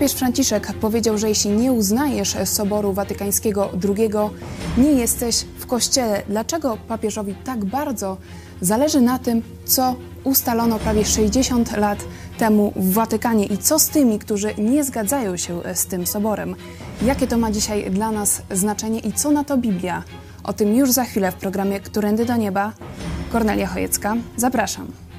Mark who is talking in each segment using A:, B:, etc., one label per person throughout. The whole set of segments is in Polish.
A: Papież Franciszek powiedział, że jeśli nie uznajesz Soboru Watykańskiego II, nie jesteś w kościele. Dlaczego papieżowi tak bardzo zależy na tym, co ustalono prawie 60 lat temu w Watykanie i co z tymi, którzy nie zgadzają się z tym soborem? Jakie to ma dzisiaj dla nas znaczenie i co na to Biblia? O tym już za chwilę w programie Którędy do Nieba. Kornelia Chojecka, zapraszam.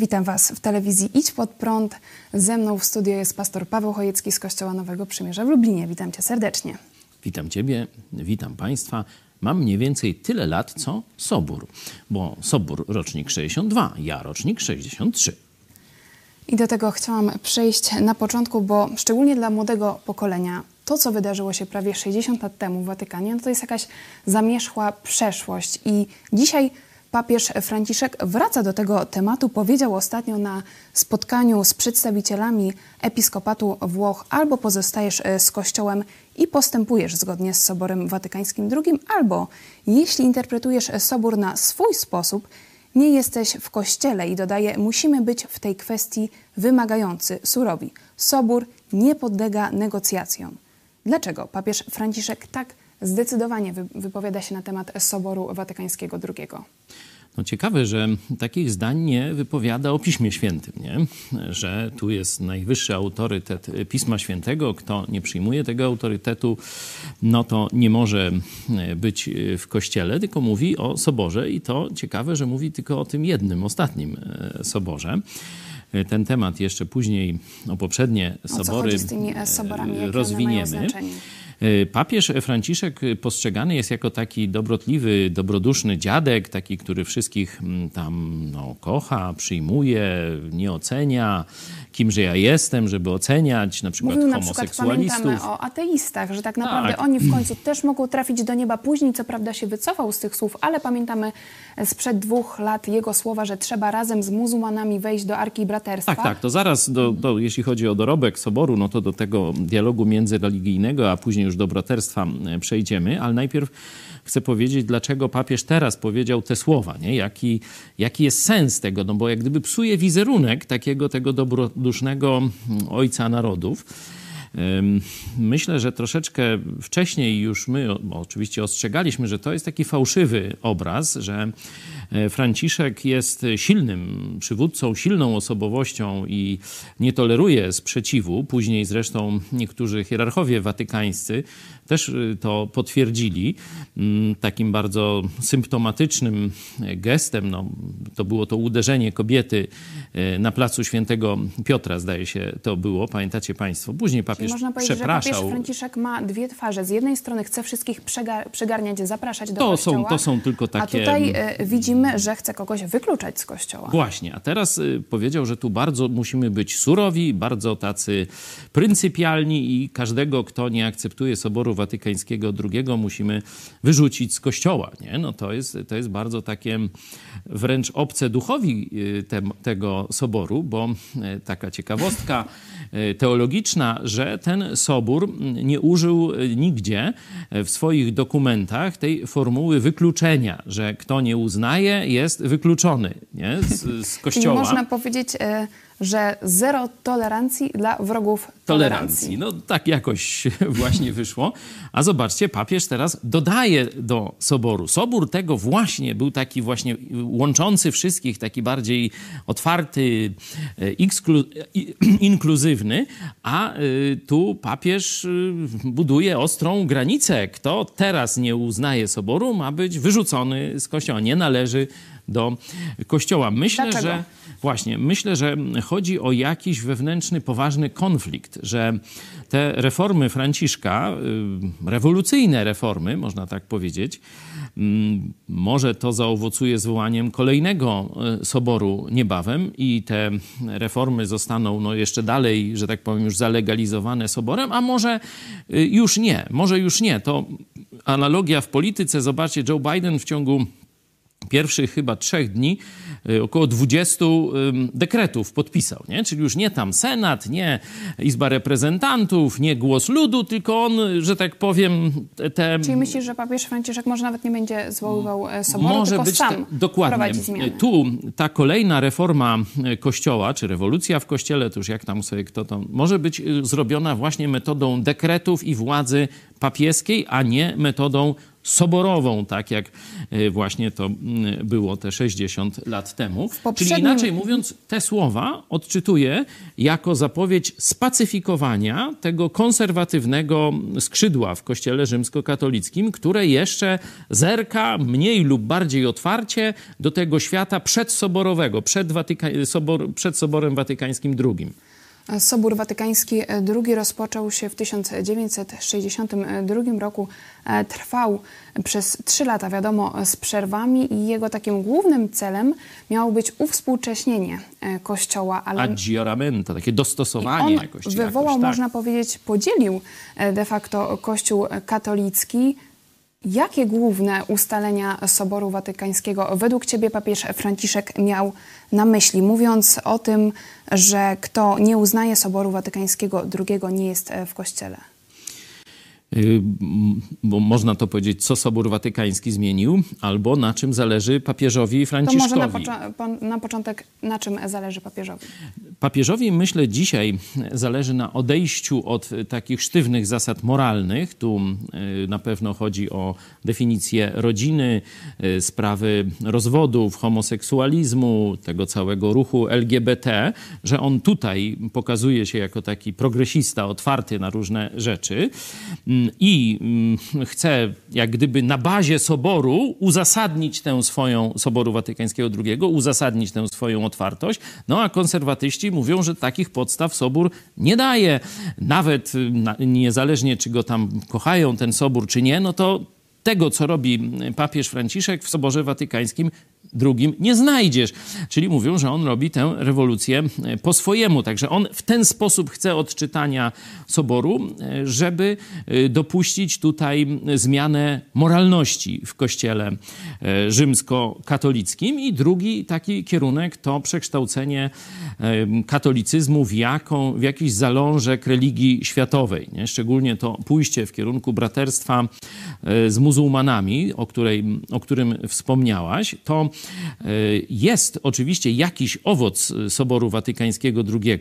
A: Witam Was w telewizji Idź Pod Prąd. Ze mną w studio jest pastor Paweł Chojecki z Kościoła Nowego Przymierza w Lublinie. Witam Cię serdecznie.
B: Witam Ciebie, witam Państwa. Mam mniej więcej tyle lat, co Sobór, bo Sobór rocznik 62, ja rocznik 63.
A: I do tego chciałam przejść na początku, bo szczególnie dla młodego pokolenia to, co wydarzyło się prawie 60 lat temu w Watykanie, no to jest jakaś zamierzchła przeszłość. I dzisiaj Papież Franciszek wraca do tego tematu. Powiedział ostatnio na spotkaniu z przedstawicielami episkopatu Włoch: albo pozostajesz e, z Kościołem i postępujesz zgodnie z Soborem Watykańskim II, albo jeśli interpretujesz Sobór na swój sposób, nie jesteś w Kościele. I dodaje: Musimy być w tej kwestii wymagający, surowi. Sobór nie podlega negocjacjom. Dlaczego papież Franciszek tak zdecydowanie wypowiada się na temat Soboru Watykańskiego II.
B: No ciekawe, że takich zdań nie wypowiada o Piśmie Świętym, nie? że tu jest najwyższy autorytet Pisma Świętego. Kto nie przyjmuje tego autorytetu, no to nie może być w kościele, tylko mówi o soborze i to ciekawe, że mówi tylko o tym jednym, ostatnim e, soborze ten temat jeszcze później, o poprzednie sobory,
A: tymi soborami,
B: rozwiniemy. Y, papież Franciszek postrzegany jest jako taki dobrotliwy, dobroduszny dziadek, taki, który wszystkich mm, tam no, kocha, przyjmuje, nie ocenia, kimże ja jestem, żeby oceniać na przykład
A: Mówił
B: homoseksualistów.
A: Na przykład, o ateistach, że tak naprawdę tak. oni w końcu też mogą trafić do nieba. Później co prawda się wycofał z tych słów, ale pamiętamy sprzed dwóch lat jego słowa, że trzeba razem z muzułmanami wejść do Arki Braterstwa.
B: Tak, tak. To zaraz, do, do, jeśli chodzi o dorobek Soboru, no to do tego dialogu międzyreligijnego, a później już do braterstwa przejdziemy, ale najpierw chcę powiedzieć, dlaczego papież teraz powiedział te słowa, nie? Jaki, jaki jest sens tego, no bo jak gdyby psuje wizerunek takiego tego dobrodusznego ojca narodów. Myślę, że troszeczkę wcześniej już my oczywiście ostrzegaliśmy, że to jest taki fałszywy obraz, że Franciszek jest silnym przywódcą, silną osobowością i nie toleruje sprzeciwu. Później zresztą niektórzy hierarchowie watykańscy też y, to potwierdzili. Mm, takim bardzo symptomatycznym gestem no, to było to uderzenie kobiety na placu świętego Piotra, zdaje się to było. Pamiętacie Państwo? Później papież Czyli
A: można powiedzieć, przepraszał. że papież Franciszek ma dwie twarze. Z jednej strony chce wszystkich przegarniać, zapraszać do
B: to
A: kościoła.
B: Są, to są tylko takie...
A: A tutaj y, że chce kogoś wykluczać z kościoła.
B: Właśnie. A teraz powiedział, że tu bardzo musimy być surowi, bardzo tacy pryncypialni i każdego, kto nie akceptuje Soboru Watykańskiego II musimy wyrzucić z kościoła. Nie? No to, jest, to jest bardzo takie wręcz obce duchowi y, te, tego soboru, bo y, taka ciekawostka y, teologiczna, że ten sobór nie użył nigdzie w swoich dokumentach tej formuły wykluczenia, że kto nie uznaje, jest wykluczony nie? Z, z kościoła.
A: Czyli można powiedzieć że zero tolerancji dla wrogów
B: tolerancji. tolerancji. No tak jakoś właśnie wyszło. A zobaczcie, papież teraz dodaje do soboru. Sobór tego właśnie był taki właśnie łączący wszystkich, taki bardziej otwarty, e, inkluzywny, a e, tu papież e, buduje ostrą granicę. Kto teraz nie uznaje soboru, ma być wyrzucony z kościoła. Nie należy do kościoła. Myślę,
A: Dlaczego?
B: że właśnie, myślę, że chodzi o jakiś wewnętrzny, poważny konflikt, że te reformy Franciszka, y, rewolucyjne reformy, można tak powiedzieć, mm, może to zaowocuje zwołaniem kolejnego y, soboru niebawem i te reformy zostaną no, jeszcze dalej, że tak powiem, już zalegalizowane soborem, a może y, już nie, może już nie. To analogia w polityce. Zobaczcie, Joe Biden w ciągu pierwszych chyba trzech dni y, około 20 dekretów podpisał, nie? Czyli już nie tam Senat, nie Izba Reprezentantów, nie głos ludu, tylko on, że tak powiem, te...
A: Czyli myślisz, że papież Franciszek może nawet nie będzie zwoływał e, soboru,
B: może
A: tylko
B: być
A: sam
B: te, dokładnie.
A: prowadzi zmiany.
B: Tu ta kolejna reforma e, Kościoła, czy rewolucja w Kościele, to już jak tam sobie kto to, może być y, zrobiona właśnie metodą dekretów i władzy papieskiej, a nie metodą soborową, tak jak y, właśnie to mm, było te 60 lat temu.
A: poprzednim-
B: Czyli inaczej mówiąc, te słowa odczytuję jako zapowiedź spacyfikowania tego konserwatywnego skrzydła w Kościele rzymskokatolickim, które jeszcze zerka mniej lub bardziej otwarcie do tego świata przedsoborowego, przed, Watyka- sobor, przed Soborem Watykańskim II.
A: Sobór Watykański II rozpoczął się w 1962 roku. E, Trwał przez trzy lata, wiadomo, z przerwami i jego takim głównym celem miało być uwspółcześnienie e, Kościoła, ale
B: Aggioramento, takie dostosowanie
A: on
B: jakoś. czy
A: wywołał,
B: jakoś, tak.
A: można powiedzieć, podzielił e, de facto Kościół katolicki. Jakie główne ustalenia Soboru Watykańskiego według Ciebie papież Franciszek miał na myśli, mówiąc o tym, że kto nie uznaje Soboru Watykańskiego II nie jest w Kościele?
B: Y, Bo można to powiedzieć, co Sobór Watykański zmienił, albo na czym zależy papieżowi
A: To może
B: Franciszkowi.
A: na, na początek, na czym zależy papieżowi?
B: Papieżowi, myślę, dzisiaj zależy na odejściu od takich sztywnych zasad moralnych. Tu y, na pewno chodzi o definicję rodziny, y, sprawy rozwodów, homoseksualizmu, tego całego ruchu LGBT, że on tutaj pokazuje się jako taki progresista, otwarty na różne rzeczy Mm, i mm, chce jak gdyby na bazie soboru uzasadnić tę swoją, Soboru Watykańskiego II, uzasadnić tę swoją otwartość, no a konserwatyści mówią, że takich podstaw Sobór nie daje. Nawet na, niezależnie, czy go tam kochają, ten Sobór, czy nie, no to tego, co robi papież Franciszek w Soborze Watykańskim drugim nie znajdziesz. Czyli mówią, że on robi tę rewolucję e, po swojemu. Także on w ten sposób chce odczytania Soboru, e, żeby e, dopuścić tutaj zmianę moralności w kościele rzymskokatolickim. I drugi taki kierunek to przekształcenie katolicyzmu w, jaką, w jakiś zalążek religii światowej. Nie? Szczególnie to pójście w kierunku braterstwa z muzułmanami, o, której, o którym wspomniałaś, to e, jest oczywiście jakiś owoc Soboru Watykańskiego II.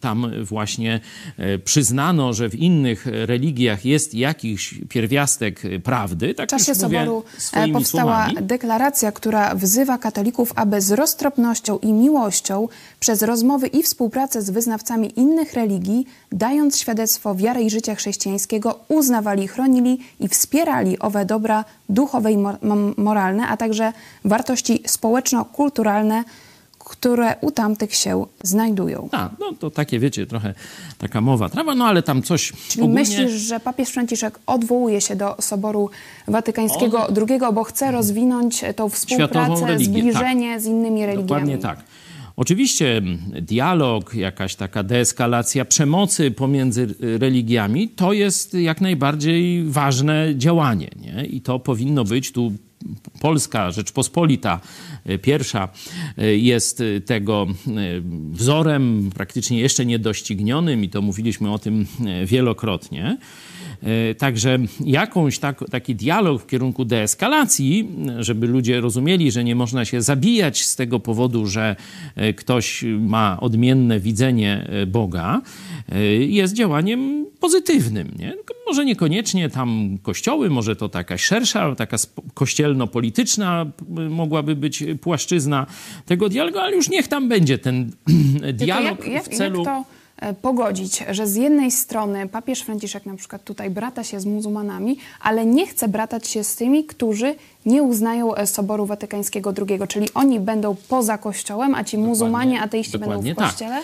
B: Tam właśnie e, przyznano, że w innych religiach jest jakiś pierwiastek prawdy. Tak
A: W czasie Soboru e, powstała
B: słowami.
A: deklaracja, która wzywa katolików, aby z roztropnością i miłością przez rozmowy i współpracę z wyznawcami innych religii, dając świadectwo wiary i życia chrześcijańskiego, uznawali, chronili i wspierali owe dobra duchowe i mo- mo- moralne, a także wartości społeczno-kulturalne, które u tamtych się znajdują.
B: A, no to takie, wiecie, trochę taka mowa trawa, no ale tam coś
A: Czyli
B: ogólnie...
A: myślisz, że papież Franciszek odwołuje się do Soboru Watykańskiego II, bo chce rozwinąć tą współpracę,
B: religię,
A: zbliżenie z innymi religiami?
B: Dokładnie tak. Oczywiście dialog, jakaś taka deeskalacja przemocy pomiędzy religiami to jest jak najbardziej ważne działanie. Nie? I to powinno być tu. Polska Rzeczpospolita y, pierwsza y, jest y, tego wzorem, praktycznie jeszcze niedoścignionym, i to mówiliśmy o tym wielokrotnie. E, Także jakąś tak, taki dialog w kierunku deeskalacji, żeby ludzie rozumieli, że nie można się zabijać z tego powodu, że e, ktoś ma odmienne widzenie e, Boga, jest działaniem pozytywnym. Nie? Może niekoniecznie tam kościoły, może to taka szersza, taka kościelno-polityczna mogłaby być płaszczyzna tego dialogu, ale już niech tam będzie ten dialog
A: jak, jak,
B: w celu...
A: jak to pogodzić, że z jednej strony papież Franciszek na przykład tutaj brata się z muzułmanami, ale nie chce bratać się z tymi, którzy nie uznają e, Soboru Watykańskiego II, czyli oni będą poza kościołem, a ci muzułmanie, ateiści będą w
B: tak.
A: kościele?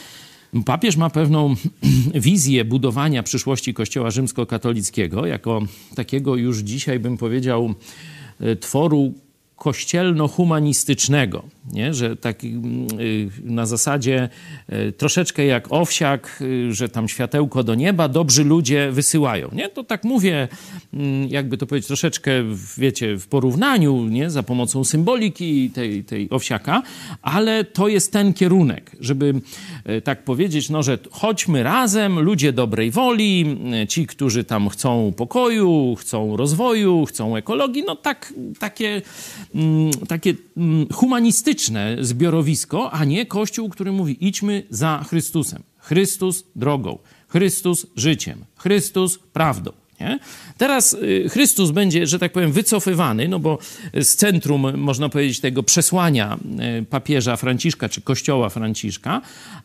B: Papież ma pewną wizję budowania przyszłości Kościoła rzymskokatolickiego jako takiego już dzisiaj bym powiedział e, tworu kościelno-humanistycznego, nie? że tak y, na zasadzie y, troszeczkę jak owsiak, y, że tam światełko do nieba, dobrzy ludzie wysyłają. Nie? To tak mówię, mm, jakby to powiedzieć, troszeczkę, wiecie, w porównaniu, nie? za pomocą symboliki tej, tej owsiaka, ale to jest ten kierunek, żeby tak powiedzieć, no, że chodźmy razem, ludzie dobrej woli, ci, którzy tam chcą pokoju, chcą rozwoju, chcą ekologii, no tak, takie takie mm, humanistyczne zbiorowisko, a nie Kościół, który mówi idźmy za Chrystusem. Chrystus drogą, Chrystus życiem, Chrystus prawdą. Nie? Teraz y, Chrystus będzie, że tak powiem, wycofywany, no bo z centrum, można powiedzieć, tego przesłania y, papieża Franciszka czy kościoła Franciszka,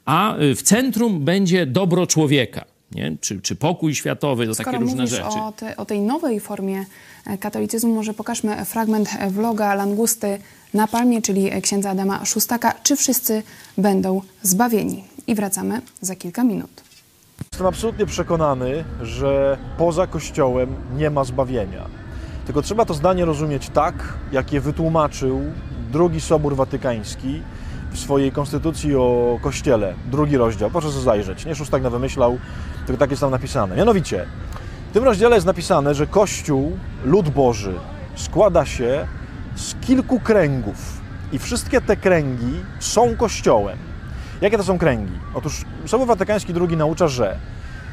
B: a y, w centrum będzie dobro człowieka. Nie? Czy, czy pokój światowy, to
A: Skoro
B: takie różne rzeczy.
A: O, te, o tej nowej formie e, katolicyzmu, może pokażmy fragment vloga Langusty na Palmie, czyli księdza Adama Szustaka. Czy wszyscy będą zbawieni? I wracamy za kilka minut.
C: Jestem absolutnie przekonany, że poza Kościołem nie ma zbawienia. Tylko trzeba to zdanie rozumieć tak, jak je wytłumaczył drugi Sobór Watykański w swojej konstytucji o Kościele, drugi rozdział. Proszę sobie zajrzeć. Nie Szóstak na wymyślał, tylko tak jest tam napisane. Mianowicie, w tym rozdziale jest napisane, że Kościół, lud Boży, składa się z kilku kręgów i wszystkie te kręgi są Kościołem. Jakie to są kręgi? Otóż Sobór Watykański II naucza, że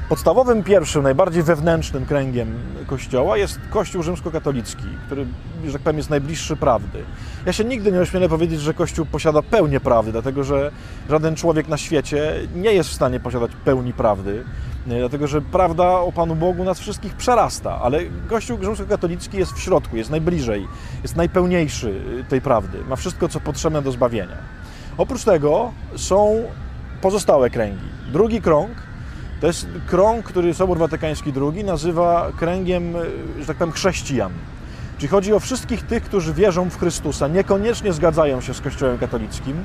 C: Podstawowym, pierwszym, najbardziej wewnętrznym kręgiem Kościoła jest Kościół rzymskokatolicki, który, że tak powiem, jest najbliższy prawdy. Ja się nigdy nie ośmielę powiedzieć, że Kościół posiada pełnię prawdy, dlatego że żaden człowiek na świecie nie jest w stanie posiadać pełni prawdy, dlatego że prawda o Panu Bogu nas wszystkich przerasta, ale Kościół rzymskokatolicki jest w środku, jest najbliżej, jest najpełniejszy tej prawdy, ma wszystko, co potrzebne do zbawienia. Oprócz tego są pozostałe kręgi. Drugi krąg to jest krąg, który Sobór Watykański II nazywa kręgiem, e, że tak powiem, chrześcijan. Czyli chodzi o wszystkich tych, którzy wierzą w Chrystusa, niekoniecznie zgadzają się z Kościołem katolickim,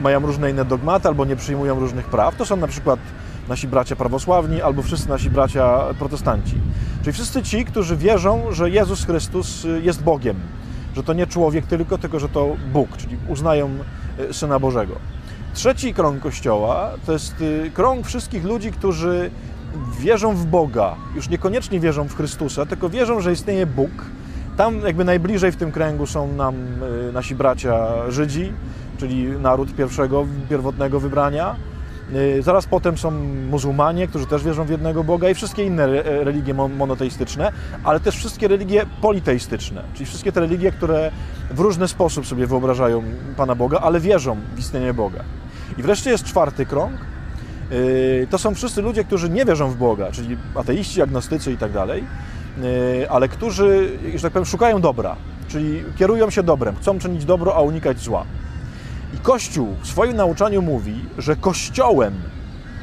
C: mają różne inne dogmaty albo nie przyjmują różnych praw. To są na przykład nasi bracia prawosławni albo wszyscy nasi bracia protestanci. Czyli wszyscy ci, którzy wierzą, że Jezus Chrystus e, jest Bogiem, że to nie człowiek tylko, tylko że to Bóg, czyli uznają e, Syna Bożego. Trzeci krąg Kościoła to jest y, krąg wszystkich ludzi, którzy wierzą w Boga, już niekoniecznie wierzą w Chrystusa, tylko wierzą, że istnieje Bóg. Tam jakby najbliżej w tym kręgu są nam y, nasi bracia Żydzi, czyli naród pierwszego, pierwotnego wybrania. Y, zaraz potem są muzułmanie, którzy też wierzą w jednego Boga i wszystkie inne religie monoteistyczne, ale też wszystkie religie politeistyczne, czyli wszystkie te religie, które w różny sposób sobie wyobrażają Pana Boga, ale wierzą w istnienie Boga. I wreszcie jest czwarty krąg. Yy, to są wszyscy ludzie, którzy nie wierzą w Boga, czyli ateiści, agnostycy i tak dalej, yy, ale którzy, że tak powiem, szukają dobra, czyli kierują się dobrem, chcą czynić dobro, a unikać zła. I Kościół w swoim nauczaniu mówi, że Kościołem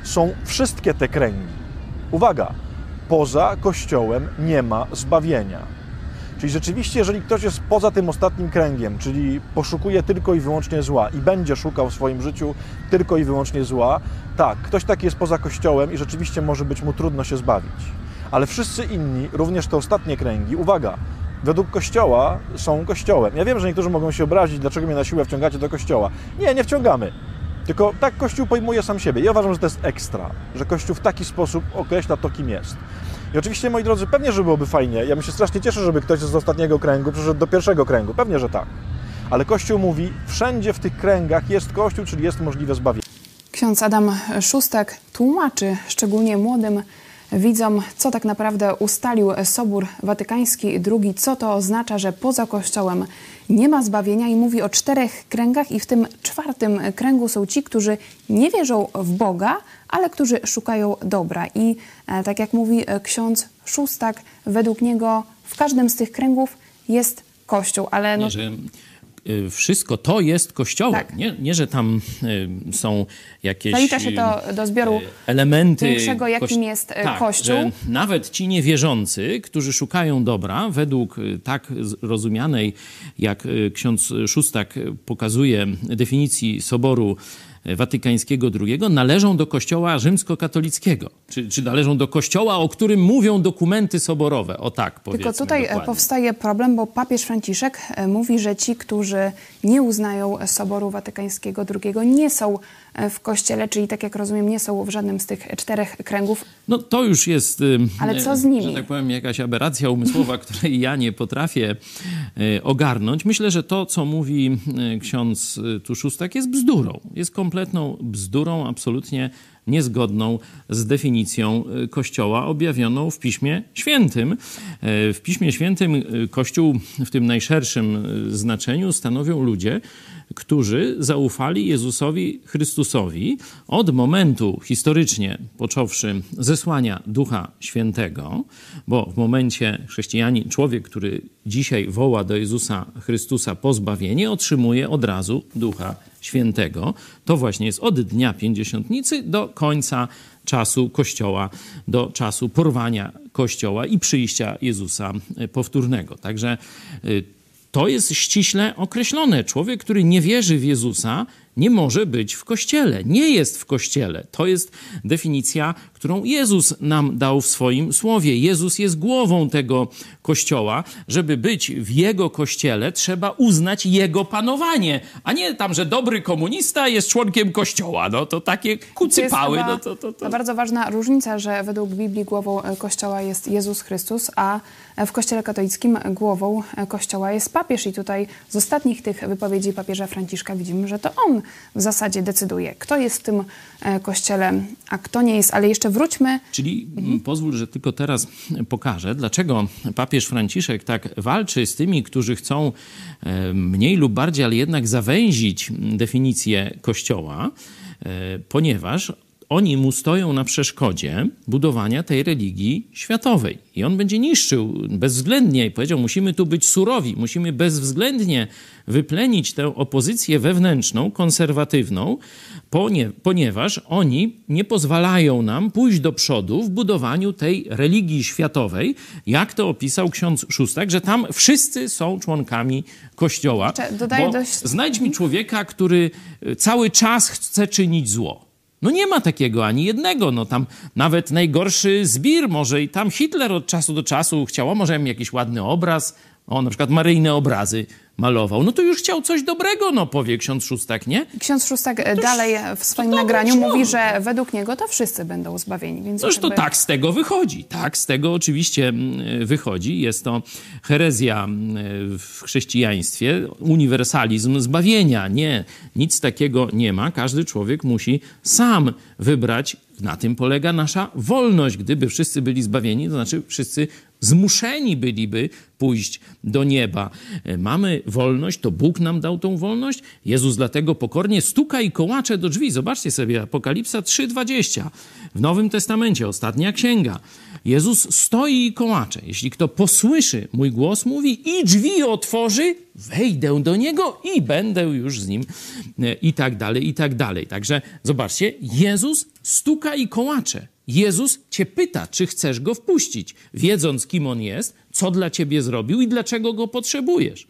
C: są wszystkie te kręgi. Uwaga, poza Kościołem nie ma zbawienia. Czyli rzeczywiście, jeżeli ktoś jest poza tym ostatnim kręgiem, czyli poszukuje tylko i wyłącznie zła i będzie szukał w swoim życiu tylko i wyłącznie zła, tak, ktoś taki jest poza Kościołem i rzeczywiście może być mu trudno się zbawić. Ale wszyscy inni, również te ostatnie kręgi, uwaga, według Kościoła są Kościołem. Ja wiem, że niektórzy mogą się obrazić, dlaczego mnie na siłę wciągacie do Kościoła. Nie, nie wciągamy. Tylko tak Kościół pojmuje sam siebie. Ja uważam, że to jest ekstra, że Kościół w taki sposób określa to, kim jest. I oczywiście, moi drodzy, pewnie, że byłoby fajnie. Ja bym się strasznie cieszę, żeby ktoś z ostatniego kręgu przyszedł do pierwszego kręgu. Pewnie, że tak. Ale Kościół mówi, wszędzie w tych kręgach jest Kościół, czyli jest możliwe zbawienie.
A: Ksiądz Adam Szustak tłumaczy szczególnie młodym widzom, co tak naprawdę ustalił Sobór Watykański II, co to oznacza, że poza Kościołem nie ma zbawienia i mówi o czterech kręgach i w tym czwartym kręgu są ci, którzy nie wierzą w Boga, ale którzy szukają dobra. I e, tak jak mówi e, ksiądz Szustak, według niego w każdym z tych kręgów jest Kościół, ale... No...
B: Nie, że Y, wszystko to jest kościołem. Tak. Nie, nie, że tam są jakieś
A: Zalicza się to do zbioru
B: elementy
A: większego, jakim jest
B: tak,
A: Kościół.
B: Że nawet ci niewierzący, którzy szukają dobra, według tak rozumianej, jak ksiądz Szustak pokazuje definicji Soboru Watykańskiego II należą do Kościoła rzymskokatolickiego, czy, czy należą do Kościoła, o którym mówią dokumenty soborowe. O tak powiedzmy.
A: Tylko tutaj e,
B: dokładnie.
A: powstaje problem, bo papież Franciszek e, mówi, że ci, którzy nie uznają Soboru Watykańskiego II, nie są w Kościele, czyli tak jak rozumiem, nie są w żadnym z tych czterech kręgów.
B: No to już jest,
A: Ale co z
B: e,
A: nimi?
B: że tak powiem, jakaś aberracja umysłowa, której ja nie potrafię e, ogarnąć. Myślę, że to, co mówi e, ksiądz e, tu Szóstak, jest bzdurą. Jest kompletną bzdurą, absolutnie niezgodną z definicją e, Kościoła objawioną w Piśmie Świętym. E, W Piśmie Świętym e, Kościół w tym najszerszym e, znaczeniu stanowią ludzie, którzy zaufali Jezusowi Chrystusowi od momentu historycznie począwszy zesłania Ducha Świętego, bo w momencie chrześcijanin, człowiek, który dzisiaj woła do Jezusa Chrystusa po zbawienie, otrzymuje od razu Ducha Świętego. To właśnie jest od dnia pięćdziesiątnicy do końca czasu Kościoła, do czasu porwania Kościoła i przyjścia Jezusa powtórnego. Także y, to jest ściśle określone. Człowiek, który nie wierzy w Jezusa, nie może być w kościele, nie jest w kościele. To jest definicja, którą Jezus nam dał w swoim słowie. Jezus jest głową tego kościoła. Żeby być w jego kościele, trzeba uznać jego panowanie, a nie tam, że dobry komunista jest członkiem kościoła. No to takie
A: To
B: kucypały. No to, to, to.
A: ta bardzo ważna różnica, że według Biblii głową e, Kościoła jest Jezus Chrystus, a w Kościele katolickim głową e, Kościoła jest papież. I tutaj z ostatnich tych wypowiedzi papieża Franciszka widzimy, że to on w zasadzie decyduje, kto jest w tym e, Kościele, a kto nie jest. Ale jeszcze wróćmy
B: Czyli mm, pozwól, że tylko teraz pokażę, dlaczego papież Franciszek tak walczy z tymi, którzy chcą e, mniej lub bardziej, ale jednak zawęzić definicję Kościoła, e, ponieważ oni mu stoją na przeszkodzie budowania tej religii światowej. I on będzie niszczył bezwzględnie i powiedział, musimy tu być surowi, musimy bezwzględnie wyplenić tę opozycję wewnętrzną, konserwatywną, ponie, ponieważ oni nie pozwalają nam pójść do przodu w budowaniu tej religii światowej, jak to opisał ksiądz Szóstak, że tam wszyscy są członkami Kościoła.
A: Dodaję dość-
B: Znajdź mi człowieka, który cały czas chce czynić zło. No nie ma takiego ani jednego. No tam nawet najgorszy zbir może i tam Hitler od czasu do czasu chciał, może jakiś ładny obraz, o na przykład maryjne obrazy malował. No to już chciał coś dobrego, no powie ksiądz Szóstak, nie?
A: Ksiądz Szóstak e, dalej w swoim nagraniu mówi, że według niego to wszyscy będą zbawieni. Więc
B: to tak z tego wychodzi. Tak z tego oczywiście mm, wychodzi. Jest to herezja mm, w chrześcijaństwie, uniwersalizm zbawienia. Nie, nic takiego nie ma. Każdy człowiek musi sam wybrać. Na tym polega nasza wolność. Gdyby wszyscy byli zbawieni, to znaczy wszyscy zmuszeni byliby pójść do nieba. E, Mamy wolność, to Bóg nam dał tą wolność. Jezus dlatego pokornie stuka i kołacze do drzwi. Zobaczcie sobie, Apokalipsa 3,20. W Nowym Testamencie, ostatnia księga. Jezus stoi i kołacze. Jeśli kto posłyszy mój głos, mówi i drzwi otworzy, wejdę do niego i będę już z nim e, i tak dalej, i tak dalej. Także zobaczcie, Jezus stuka i kołacze. Jezus cię pyta, czy chcesz go wpuścić, wiedząc, kim on jest, co dla ciebie zrobił i dlaczego go potrzebujesz.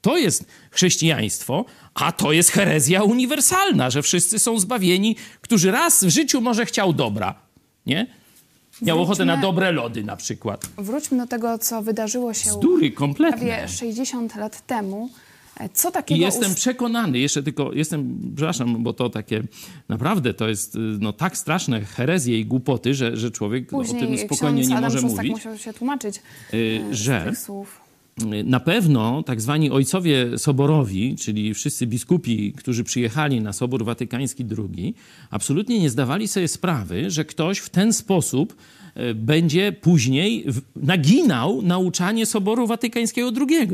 B: To jest chrześcijaństwo, a to jest herezja uniwersalna, że wszyscy są zbawieni, którzy raz w życiu może chciał dobra, nie? Miał
A: Wróćmy-
B: ochotę na dobre lody na przykład.
A: Wróćmy do tego, co wydarzyło się
B: Bzdury kompletne.
A: prawie 60 lat temu. E, Co
B: I
A: takiego
B: jestem
A: ust-
B: przekonany, jeszcze tylko jestem, przepraszam, bo to takie naprawdę to jest y, no, tak straszne herezje i głupoty, że, że człowiek no, o
A: Później
B: tym spokojnie nie
A: Adam
B: może
A: Szóstak
B: mówić.
A: musiał się tłumaczyć
B: y,
A: e, z
B: że
A: tych słów.
B: Na pewno tak zwani ojcowie soborowi, czyli wszyscy biskupi, którzy przyjechali na Sobór Watykański II, absolutnie nie zdawali sobie sprawy, że ktoś w ten sposób e, będzie później naginał nauczanie Soboru Watykańskiego II.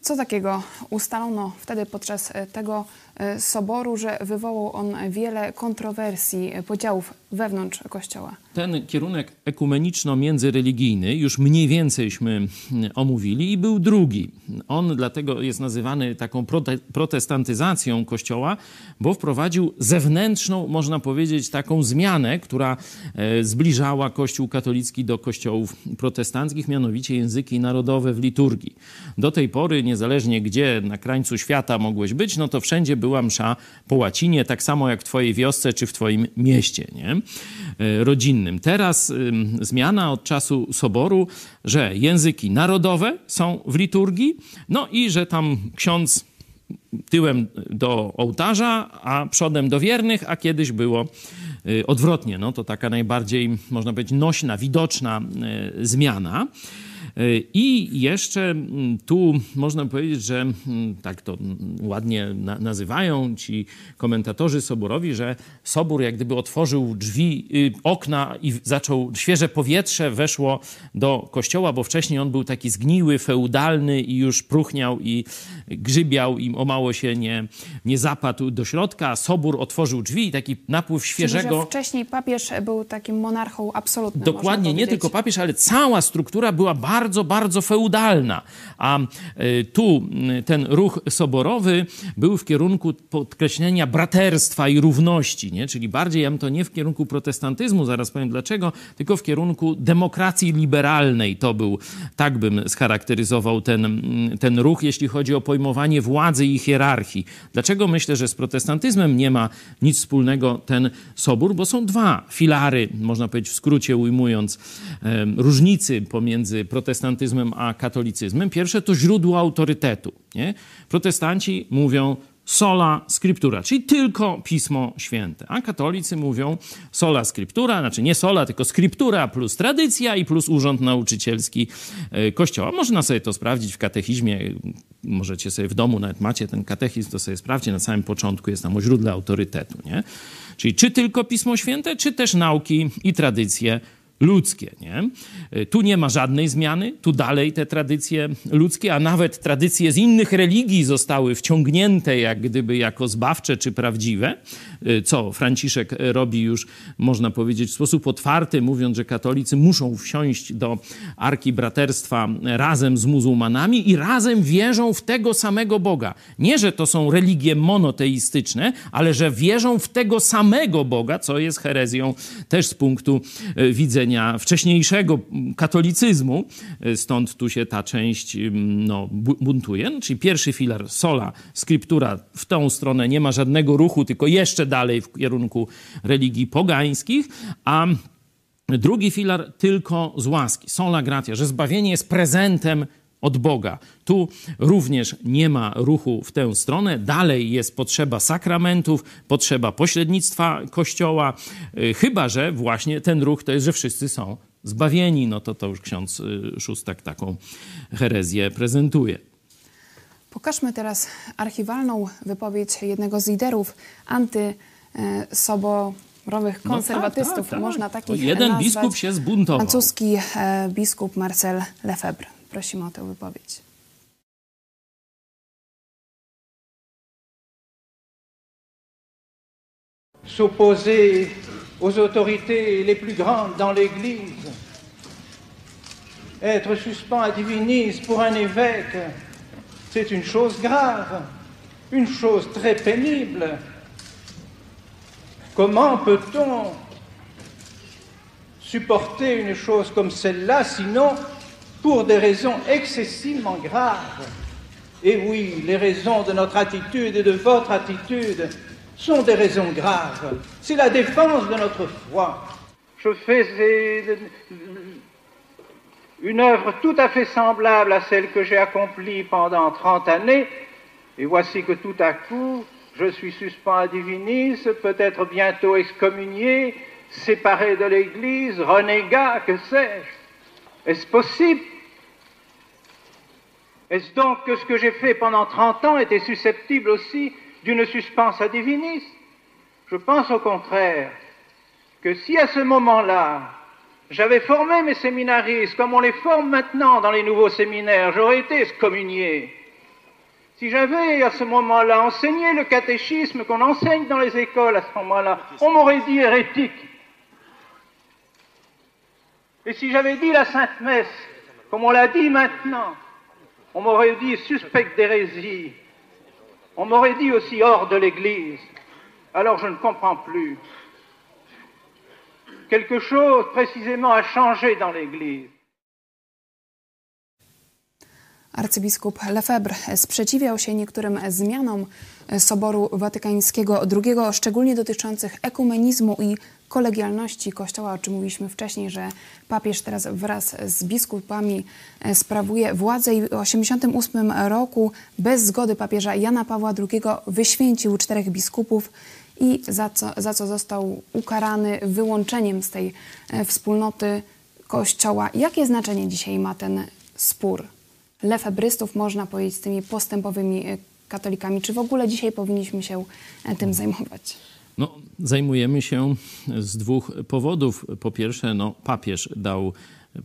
A: Co takiego ustalono wtedy podczas e, tego e, soboru, że wywołał on wiele kontrowersji, podziałów wewnątrz Kościoła?
B: Ten kierunek ekumeniczno-międzyreligijny już mniej więceyśmy mm, omówili i był drugi. On dlatego jest nazywany taką prote- protestantyzacją Kościoła, bo wprowadził zewnętrzną, można powiedzieć, taką zmianę, która e, zbliżała Kościół katolicki do kościołów protestanckich, mianowicie języki narodowe w liturgii. Do tej pory, niezależnie gdzie na krańcu świata mogłeś być, no to wszędzie była msza po łacinie, tak samo jak w twojej wiosce czy w twoim mieście nie? E, rodzinnym. Teraz zmiana od czasu soboru, że języki narodowe są w liturgii, no i że tam ksiądz tyłem do ołtarza, a przodem do wiernych, a kiedyś było y, odwrotnie. No, to taka najbardziej, można powiedzieć, nośna, widoczna y, zmiana. I jeszcze mm, tu można powiedzieć, że mm, tak to ładnie nazywają ci komentatorzy soborowi, że sobór jak gdyby otworzył drzwi, y, okna i zaczął, świeże powietrze weszło do kościoła, bo wcześniej on był taki zgniły, feudalny i już próchniał i grzybiał i o mało się nie, nie zapadł do środka. Sobór otworzył drzwi i taki napływ świeżego... Czyli,
A: wcześniej papież był takim monarchą absolutnym.
B: Dokładnie, nie tylko papież, ale cała struktura była bardzo bardzo, bardzo feudalna. A e, tu ten ruch soborowy był w kierunku podkreślenia braterstwa i równości, nie? czyli bardziej, ja bym to nie w kierunku protestantyzmu, zaraz powiem dlaczego, tylko w kierunku demokracji liberalnej. To był, tak bym scharakteryzował ten, ten ruch, jeśli chodzi o pojmowanie władzy i hierarchii. Dlaczego myślę, że z protestantyzmem nie ma nic wspólnego ten sobór? Bo są dwa filary, można powiedzieć w skrócie ujmując, różnicy pomiędzy protestantyzmem protestantyzmem a katolicyzmem. Pierwsze to źródło autorytetu. Nie? Protestanci mówią sola scriptura, czyli tylko Pismo Święte. A katolicy mówią sola scriptura, znaczy nie sola, tylko scriptura plus tradycja i plus urząd nauczycielski e, Kościoła. Można sobie to sprawdzić w katechizmie, możecie sobie w domu, nawet macie ten katechizm, to sobie sprawdźcie, na samym początku jest tam o źródle autorytetu. Nie? Czyli czy tylko Pismo Święte, czy też nauki i tradycje ludzkie. Nie? Y, tu nie ma żadnej zmiany, tu dalej te tradycje ludzkie, a nawet tradycje z innych religii zostały wciągnięte jak gdyby jako zbawcze czy prawdziwe, y, co Franciszek robi już, można powiedzieć, w sposób otwarty, mówiąc, że katolicy muszą wsiąść do Arki Braterstwa razem z muzułmanami i razem wierzą w tego samego Boga. Nie, że to są religie monoteistyczne, ale że wierzą w tego samego Boga, co jest herezją też z punktu y, widzenia wcześniejszego katolicyzmu, e, stąd tu się ta część no, buntuje. No, czyli pierwszy filar sola, skryptura w tą stronę nie ma żadnego ruchu, tylko jeszcze dalej w kierunku religii pogańskich, a drugi filar tylko z łaski, sola gratia, że zbawienie jest prezentem od Boga. Tu również nie ma ruchu w tę stronę. Dalej jest potrzeba sakramentów, potrzeba pośrednictwa Kościoła, y, chyba że właśnie ten ruch to jest, że wszyscy są zbawieni. No to to już ksiądz y, Szóstak taką herezję prezentuje.
A: Pokażmy teraz archiwalną wypowiedź jednego z liderów antysoborowych konserwatystów. No tak, tak, tak. Można takich
B: Jeden
A: nazwać.
B: biskup się zbuntował.
A: Francuski e, biskup Marcel Lefebvre.
D: S'opposer aux autorités les plus grandes dans l'Église, être suspens à divinis pour un évêque, c'est une chose grave, une chose très pénible. Comment peut-on supporter une chose comme celle-là, sinon pour des raisons excessivement graves. Et oui, les raisons de notre attitude et de votre attitude sont des raisons graves. C'est la défense de notre foi. Je fais une œuvre tout à fait semblable à celle que j'ai accomplie pendant 30 années, et voici que tout à coup, je suis suspend à divinis, peut-être bientôt excommunié, séparé de l'Église, renégat, que sais-je Est-ce possible? Est-ce donc que ce que j'ai fait pendant 30 ans était susceptible aussi d'une suspense à divinis Je pense au contraire que si à ce moment-là, j'avais formé mes séminaristes comme on les forme maintenant dans les nouveaux séminaires, j'aurais été excommunié. Si j'avais à ce moment-là enseigné le catéchisme qu'on enseigne dans les écoles à ce moment-là, on m'aurait dit hérétique. Et si j'avais dit la Sainte Messe, comme on l'a dit maintenant, on m'aurait dit suspect d'hérésie. On m'aurait dit aussi hors de l'Église. Alors je ne comprends plus. Quelque chose précisément a changé dans l'Église.
A: Arcybiskup Lefebvre sprzeciwiał się niektórym zmianom Soboru Watykańskiego II, szczególnie dotyczących ekumenizmu i kolegialności Kościoła, o czym mówiliśmy wcześniej, że papież teraz wraz z biskupami sprawuje władzę i w 1988 roku bez zgody papieża Jana Pawła II wyświęcił czterech biskupów i za co, za co został ukarany wyłączeniem z tej e, wspólnoty Kościoła. Jakie znaczenie dzisiaj ma ten spór lefebrystów, można powiedzieć, z tymi postępowymi e, katolikami? Czy w ogóle dzisiaj powinniśmy się e, tym zajmować?
B: No, zajmujemy się z dwóch powodów. Po pierwsze, no, papież dał,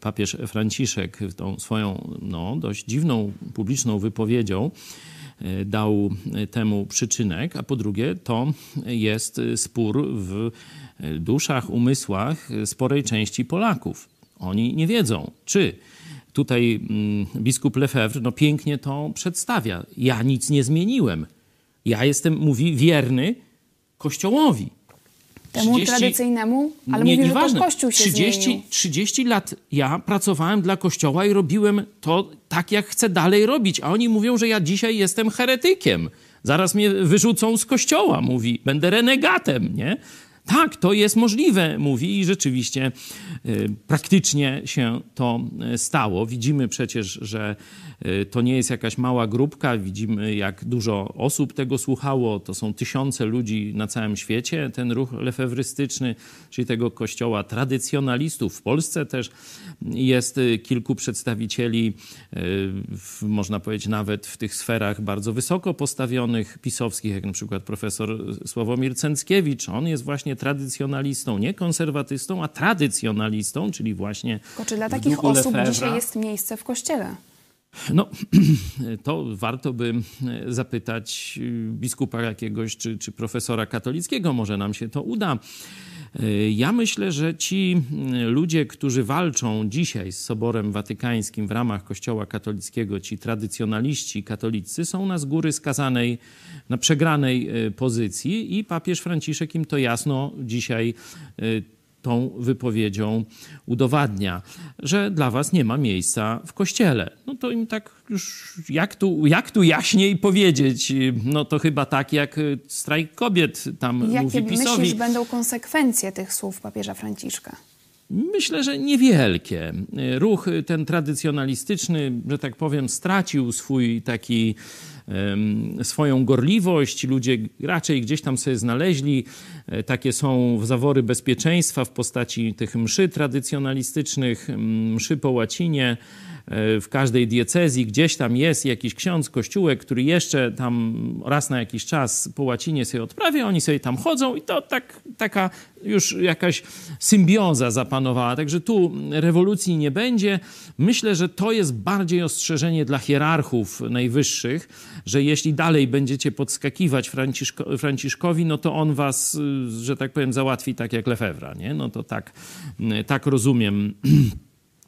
B: papież Franciszek tą swoją no, dość dziwną publiczną wypowiedzią dał temu przyczynek, a po drugie, to jest spór w duszach, umysłach sporej części Polaków. Oni nie wiedzą, czy tutaj mm, biskup Lefebvre no, pięknie to przedstawia. Ja nic nie zmieniłem. Ja jestem, mówi, wierny Kościołowi.
A: Temu 30, tradycyjnemu, ale nie, mówi, że to Kościół się
B: 30,
A: zmienił.
B: 30 lat ja pracowałem dla Kościoła i robiłem to tak, jak chcę dalej robić. A oni mówią, że ja dzisiaj jestem heretykiem. Zaraz mnie wyrzucą z Kościoła, mówi. Będę renegatem, nie? Tak, to jest możliwe, mówi, i rzeczywiście y, praktycznie się to y, stało. Widzimy przecież, że y, to nie jest jakaś mała grupka, widzimy, jak dużo osób tego słuchało. To są tysiące ludzi na całym świecie, ten ruch lefewrystyczny, czyli tego kościoła tradycjonalistów. W Polsce też jest kilku przedstawicieli, można powiedzieć, nawet w tych sferach bardzo wysoko postawionych, pisowskich, jak na przykład profesor Sławomir Cęckiewicz. On jest właśnie tradycjonalistą, nie konserwatystą, a tradycjonalistą, czyli właśnie.
A: Tylko czy dla takich osób Lefebvre. dzisiaj jest miejsce w kościele?
B: No, to warto by zapytać biskupa jakiegoś czy, czy profesora katolickiego, może nam się to uda. Ja myślę, że ci ludzie, którzy walczą dzisiaj z Soborem Watykańskim w ramach Kościoła katolickiego, ci tradycjonaliści katolicy, są na z góry skazanej, na przegranej e, pozycji i papież Franciszek im to jasno dzisiaj e, tą wypowiedzią udowadnia, że dla was nie ma miejsca w kościele. No to im tak już, jak tu, jak tu jaśniej powiedzieć? No to chyba tak jak strajk kobiet tam
A: Jakie
B: mówi PiSowi.
A: myślisz będą konsekwencje tych słów papieża Franciszka?
B: Myślę, że niewielkie. Ruch ten tradycjonalistyczny, że tak powiem, stracił swój taki swoją gorliwość. Ludzie raczej gdzieś tam sobie znaleźli. E, takie są zawory bezpieczeństwa w postaci tych mszy tradycjonalistycznych, mszy po łacinie w każdej diecezji gdzieś tam jest jakiś ksiądz, kościółek, który jeszcze tam raz na jakiś czas po łacinie sobie odprawia, oni sobie tam chodzą i to tak, taka już jakaś symbioza zapanowała. Także tu rewolucji nie będzie. Myślę, że to jest bardziej ostrzeżenie dla hierarchów najwyższych, że jeśli dalej będziecie podskakiwać Franciszko, Franciszkowi, no to on was, że tak powiem, załatwi tak jak Lefebvre, nie? No to tak, tak rozumiem.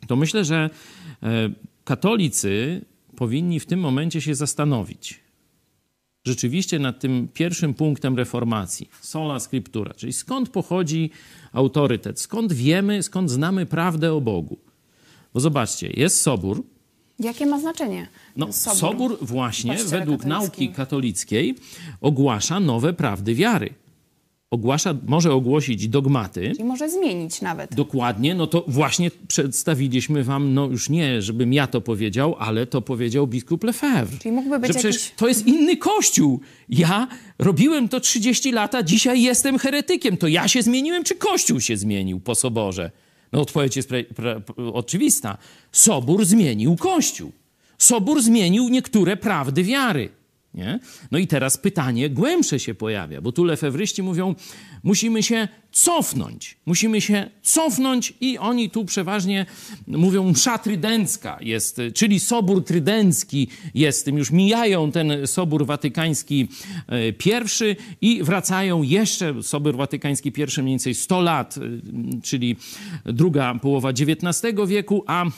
B: To myślę, że E, katolicy powinni w tym momencie się zastanowić rzeczywiście nad tym pierwszym punktem reformacji, sola scriptura, czyli skąd pochodzi autorytet, skąd wiemy, skąd znamy prawdę o Bogu. Bo zobaczcie, jest sobór.
A: Jakie ma znaczenie?
B: No, sobór, sobór właśnie według nauki katolickiej ogłasza nowe prawdy wiary ogłasza, może ogłosić dogmaty.
A: Czyli może zmienić nawet.
B: Dokładnie, no to właśnie przedstawiliśmy wam, no już nie, żebym ja to powiedział, ale to powiedział biskup Lefebvre.
A: Czyli mógłby być
B: że jakiś... to jest inny kościół. Ja robiłem to 30 lata, dzisiaj jestem heretykiem. To ja się zmieniłem, czy kościół się zmienił po soborze? No odpowiedź jest pre, pre, oczywista. Sobór zmienił kościół. Sobór zmienił niektóre prawdy wiary. Nie? No i teraz pytanie głębsze się pojawia, bo tu lefewryści mówią, musimy się cofnąć. Musimy się cofnąć i oni tu przeważnie mówią msza trydencka jest, czyli sobór trydencki jest tym. Już mijają ten sobór watykański e, pierwszy i wracają jeszcze sobór watykański pierwszy mniej więcej 100 lat, e, czyli druga połowa XIX wieku, a e,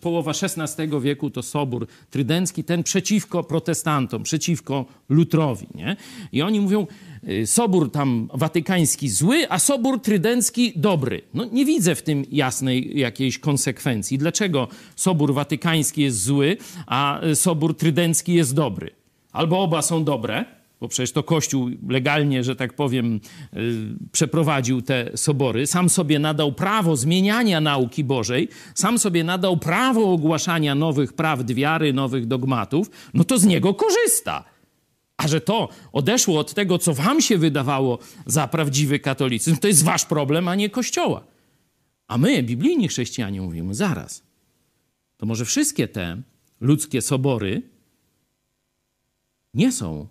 B: połowa XVI wieku to sobór trydencki, ten przeciwko protestantom, przeciwko Lutrowi. Nie? I oni mówią, Sobór tam watykański zły, a Sobór trydencki dobry. No nie widzę w tym jasnej jakiejś konsekwencji. Dlaczego Sobór watykański jest zły, a y, Sobór trydencki jest dobry? Albo oba są dobre, bo przecież to Kościół legalnie, że tak powiem, yy, przeprowadził te sobory, sam sobie nadał prawo zmieniania nauki Bożej, sam sobie nadał prawo ogłaszania nowych prawd wiary, nowych dogmatów, no to z niego korzysta. A że to odeszło od tego, co wam się wydawało za prawdziwy katolicyzm, to jest wasz problem, a nie Kościoła. A my, biblijni chrześcijanie, mówimy zaraz. To może wszystkie te ludzkie sobory nie są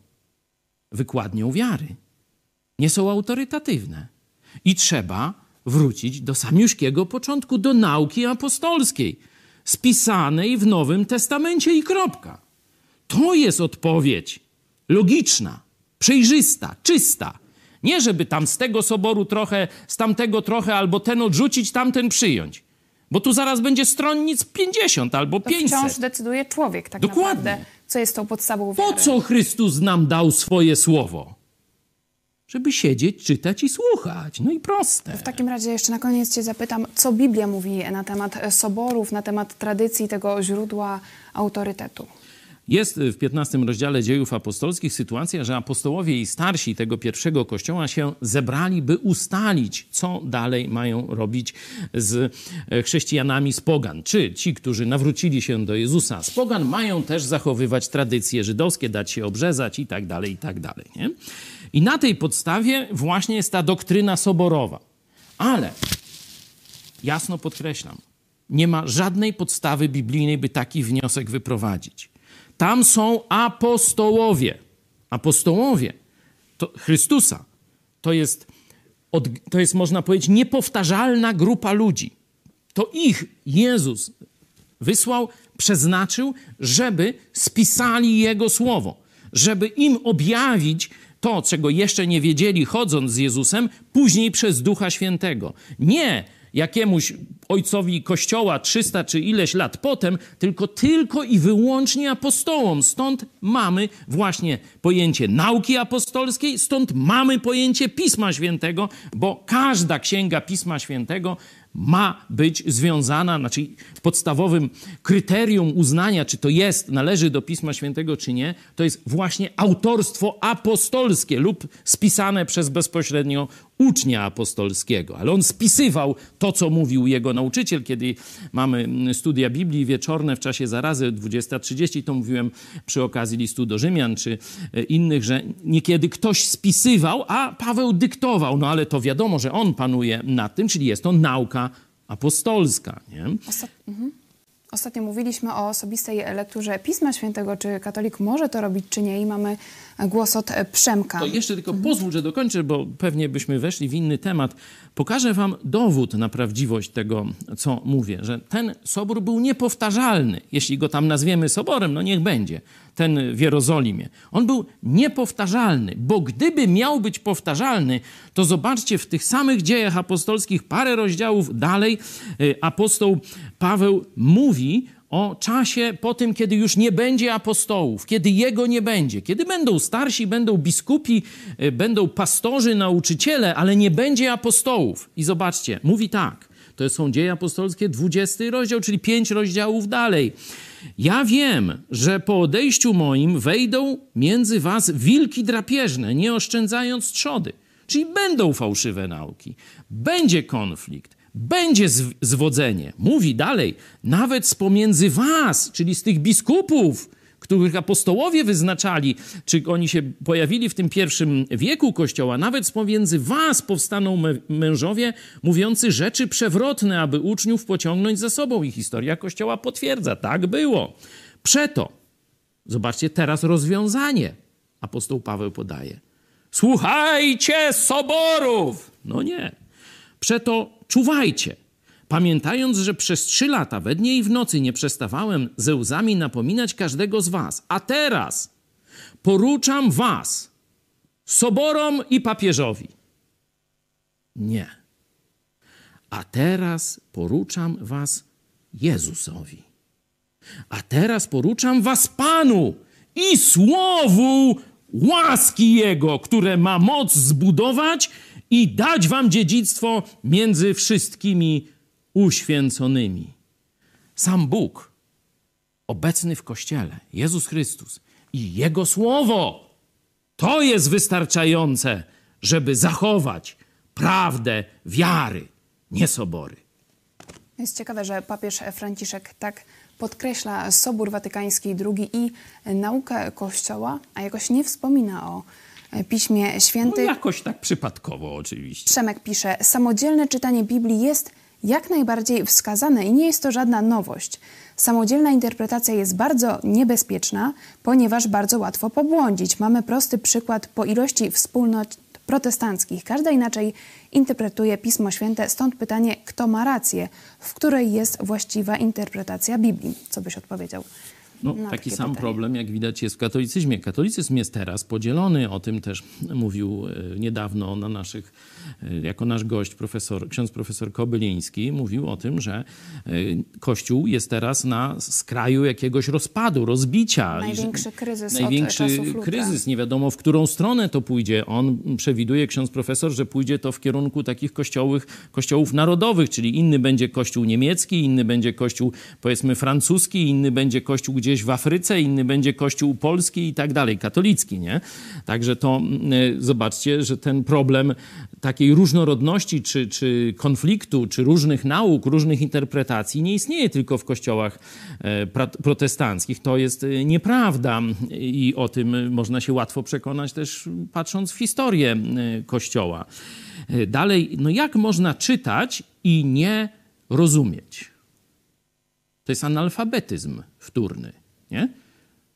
B: wykładnią wiary. Nie są autorytatywne. I trzeba wrócić do samiuszkiego początku, do nauki apostolskiej, spisanej w Nowym Testamencie i kropka. To jest odpowiedź logiczna, przejrzysta, czysta. Nie, żeby tam z tego soboru trochę, z tamtego trochę, albo ten odrzucić, tamten przyjąć. Bo tu zaraz będzie stronnic 50 albo
A: To
B: 500.
A: wciąż decyduje człowiek tak
B: Dokładnie.
A: naprawdę, co jest tą podstawą
B: Po
A: wiary.
B: co Chrystus nam dał swoje słowo? Żeby siedzieć, czytać i słuchać. No i proste.
A: W takim razie jeszcze na koniec Cię zapytam, co Biblia mówi na temat soborów, na temat tradycji tego źródła autorytetu.
B: Jest w 15 rozdziale dziejów apostolskich sytuacja, że apostołowie i starsi tego pierwszego kościoła się zebrali, by ustalić, co dalej mają robić z e, chrześcijanami z pogan. Czy ci, którzy nawrócili się do Jezusa z pogan, mają też zachowywać tradycje żydowskie, dać się obrzezać i tak dalej, i tak dalej. Nie? I na tej podstawie właśnie jest ta doktryna soborowa. Ale jasno podkreślam, nie ma żadnej podstawy biblijnej, by taki wniosek wyprowadzić. Tam są apostołowie. Apostołowie to Chrystusa to jest, to jest, można powiedzieć, niepowtarzalna grupa ludzi. To ich Jezus wysłał, przeznaczył, żeby spisali Jego słowo, żeby im objawić to, czego jeszcze nie wiedzieli, chodząc z Jezusem, później przez Ducha Świętego. Nie jakiemuś ojcowi kościoła 300 czy ileś lat potem, tylko tylko i wyłącznie apostołom. Stąd mamy właśnie pojęcie nauki apostolskiej, stąd mamy pojęcie Pisma Świętego, bo każda księga Pisma Świętego ma być związana, znaczy podstawowym kryterium uznania, czy to jest, należy do Pisma Świętego, czy nie, to jest właśnie autorstwo apostolskie lub spisane przez bezpośrednio ucznia apostolskiego. Ale on spisywał to, co mówił jego nauczyciel. Kiedy mamy studia Biblii wieczorne w czasie zarazy 20.30, to mówiłem przy okazji listu do Rzymian czy innych, że niekiedy ktoś spisywał, a Paweł dyktował. No ale to wiadomo, że on panuje nad tym, czyli jest to nauka apostolska. Nie?
A: Mhm. Ostatnio mówiliśmy o osobistej lekturze Pisma Świętego, czy katolik może to robić, czy nie i mamy głos od Przemka.
B: To jeszcze tylko pozwól, że dokończę, bo pewnie byśmy weszli w inny temat. Pokażę wam dowód na prawdziwość tego, co mówię, że ten sobór był niepowtarzalny. Jeśli go tam nazwiemy soborem, no niech będzie, ten w Jerozolimie. On był niepowtarzalny, bo gdyby miał być powtarzalny, to zobaczcie w tych samych dziejach apostolskich, parę rozdziałów dalej, y, apostoł Paweł mówi o czasie po tym, kiedy już nie będzie apostołów, kiedy jego nie będzie, kiedy będą starsi, będą biskupi, y, będą pastorzy, nauczyciele, ale nie będzie apostołów. I zobaczcie, mówi tak. To są dzieje apostolskie, 20 rozdział, czyli pięć rozdziałów dalej. Ja wiem, że po odejściu moim wejdą między was wilki drapieżne, nie oszczędzając trzody. Czyli będą fałszywe nauki, będzie konflikt, będzie zwodzenie. Mówi dalej, nawet z pomiędzy was, czyli z tych biskupów, których apostołowie wyznaczali, czy oni się pojawili w tym pierwszym wieku Kościoła, nawet z pomiędzy was powstaną mężowie mówiący rzeczy przewrotne, aby uczniów pociągnąć za sobą. I historia Kościoła potwierdza, tak było. Przeto, zobaczcie teraz rozwiązanie, apostoł Paweł podaje. Słuchajcie soborów! No nie. Przeto czuwajcie, pamiętając, że przez trzy lata we dnie i w nocy nie przestawałem ze łzami napominać każdego z was. A teraz poruczam was soborom i papieżowi. Nie. A teraz poruczam was Jezusowi. A teraz poruczam was Panu i Słowu łaski Jego, które ma moc zbudować i dać wam dziedzictwo między wszystkimi uświęconymi. Sam Bóg, obecny w Kościele, Jezus Chrystus i Jego Słowo, to jest wystarczające, żeby zachować prawdę wiary, nie sobory.
A: Jest ciekawe, że papież Franciszek tak podkreśla Sobór Watykański II i naukę Kościoła, a jakoś nie wspomina o Piśmie
B: No
A: Świętym.
B: jakoś tak przypadkowo oczywiście.
A: Przemek pisze, samodzielne czytanie Biblii jest jak najbardziej wskazane i nie jest to żadna nowość. Samodzielna interpretacja jest bardzo niebezpieczna, ponieważ bardzo łatwo pobłądzić. Mamy prosty przykład po ilości wspólnot protestanckich. Każda inaczej interpretuje Pismo Święte, stąd pytanie, kto ma rację, w której jest właściwa interpretacja Biblii. Co byś odpowiedział?
B: No,
A: na
B: taki sam
A: pytanie?
B: problem, jak widać, jest w katolicyzmie. Katolicyzm jest teraz podzielony, o tym też mówił e, niedawno na naszych, jako nasz gość, profesor, ksiądz profesor Kobyliński, mówił o tym, że e, Kościół jest teraz na skraju jakiegoś rozpadu, rozbicia.
A: Największy kryzys
B: Największy kryzys, nie wiadomo w którą stronę to pójdzie. On przewiduje, ksiądz profesor, że pójdzie to w kierunku takich kościołów, kościołów narodowych, czyli inny będzie kościół niemiecki, inny będzie kościół powiedzmy francuski, inny będzie kościół gdzieś w Afryce, inny będzie kościół polski i tak dalej, katolicki, nie? Także to mm, y, zobaczcie, że ten problem takiej różnorodności, czy, czy konfliktu, czy różnych nauk, różnych interpretacji nie istnieje tylko w kościołach e, protestanckich. To jest e, nieprawda i o tym można się łatwo przekonać też patrząc w historię e, Kościoła. Dalej, no jak można czytać i nie rozumieć? To jest analfabetyzm wtórny, nie?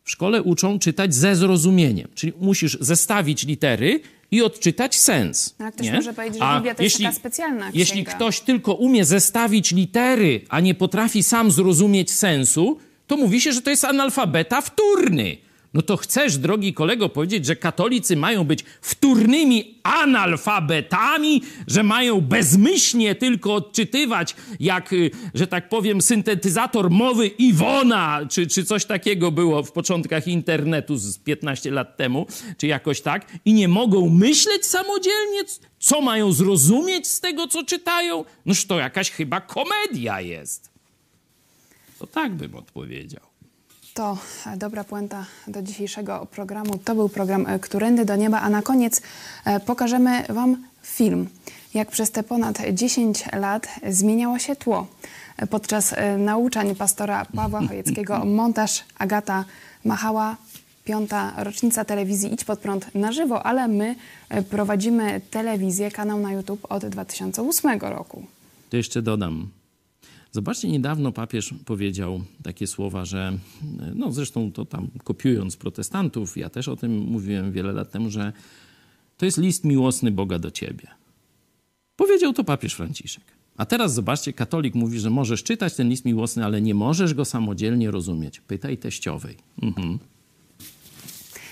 B: W szkole uczą czytać ze zrozumieniem, czyli musisz zestawić litery i odczytać sens.
A: No, ale ktoś
B: nie?
A: może powiedzieć, że Biblia to jest taka specjalna
B: Jeśli
A: księga.
B: ktoś tylko umie zestawić litery, a nie potrafi sam zrozumieć sensu, to mówi się, że to jest analfabeta wtórny. No to chcesz, drogi kolego, powiedzieć, że katolicy mają być wtórnymi analfabetami, że mają bezmyślnie tylko odczytywać, jak, y, że tak powiem, syntetyzator mowy Iwona, czy, czy coś takiego było w początkach internetu z 15 lat temu, czy jakoś tak, i nie mogą myśleć samodzielnie, co mają zrozumieć z tego, co czytają? Noż to jakaś chyba komedia jest. To tak bym odpowiedział.
A: To e, dobra puenta do dzisiejszego programu. To był program e, Którędy do Nieba, a na koniec e, pokażemy Wam film. Jak przez te ponad 10 lat zmieniało się tło. Podczas nauczań pastora Pawła Chojeckiego montaż Agata Machała, piąta rocznica telewizji Idź Pod Prąd na żywo, ale my prowadzimy telewizję, kanał na YouTube od 2008 roku.
B: To jeszcze dodam. Zobaczcie, niedawno papież powiedział takie słowa, że, no zresztą to tam kopiując protestantów, ja też o tym mówiłem wiele lat temu, że to jest list miłosny Boga do ciebie. Powiedział to papież Franciszek. A teraz zobaczcie, katolik mówi, że możesz czytać ten list miłosny, ale nie możesz go samodzielnie rozumieć. Pytaj teściowej. Mhm.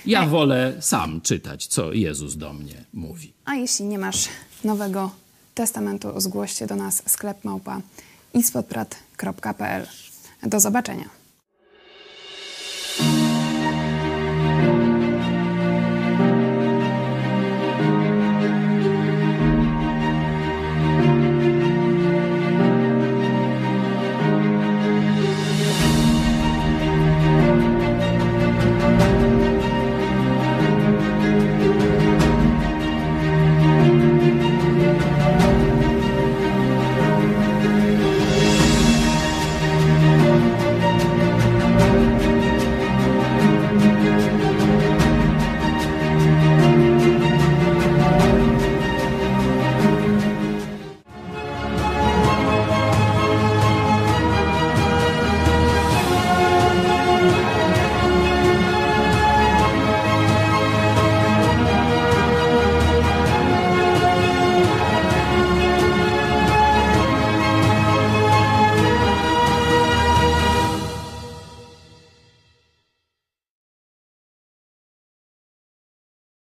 B: Ja wolę sam czytać, co Jezus do mnie mówi.
A: A jeśli nie masz Nowego Testamentu, zgłoście do nas sklep małpa ispodprat.pl. Do zobaczenia.